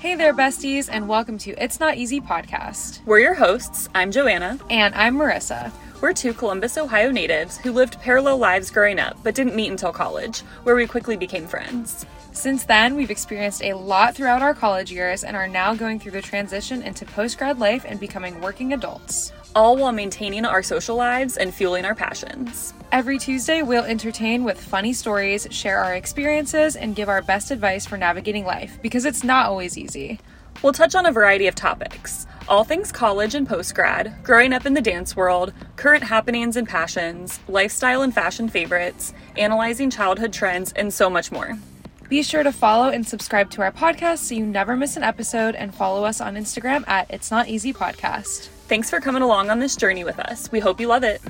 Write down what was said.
Hey there, besties, and welcome to It's Not Easy podcast. We're your hosts. I'm Joanna. And I'm Marissa. We're two Columbus, Ohio natives who lived parallel lives growing up but didn't meet until college, where we quickly became friends. Since then, we've experienced a lot throughout our college years and are now going through the transition into post grad life and becoming working adults. All while maintaining our social lives and fueling our passions. Every Tuesday, we'll entertain with funny stories, share our experiences, and give our best advice for navigating life because it's not always easy. We'll touch on a variety of topics all things college and post grad, growing up in the dance world, current happenings and passions, lifestyle and fashion favorites, analyzing childhood trends, and so much more. Be sure to follow and subscribe to our podcast so you never miss an episode and follow us on Instagram at It's Not Easy Podcast. Thanks for coming along on this journey with us. We hope you love it.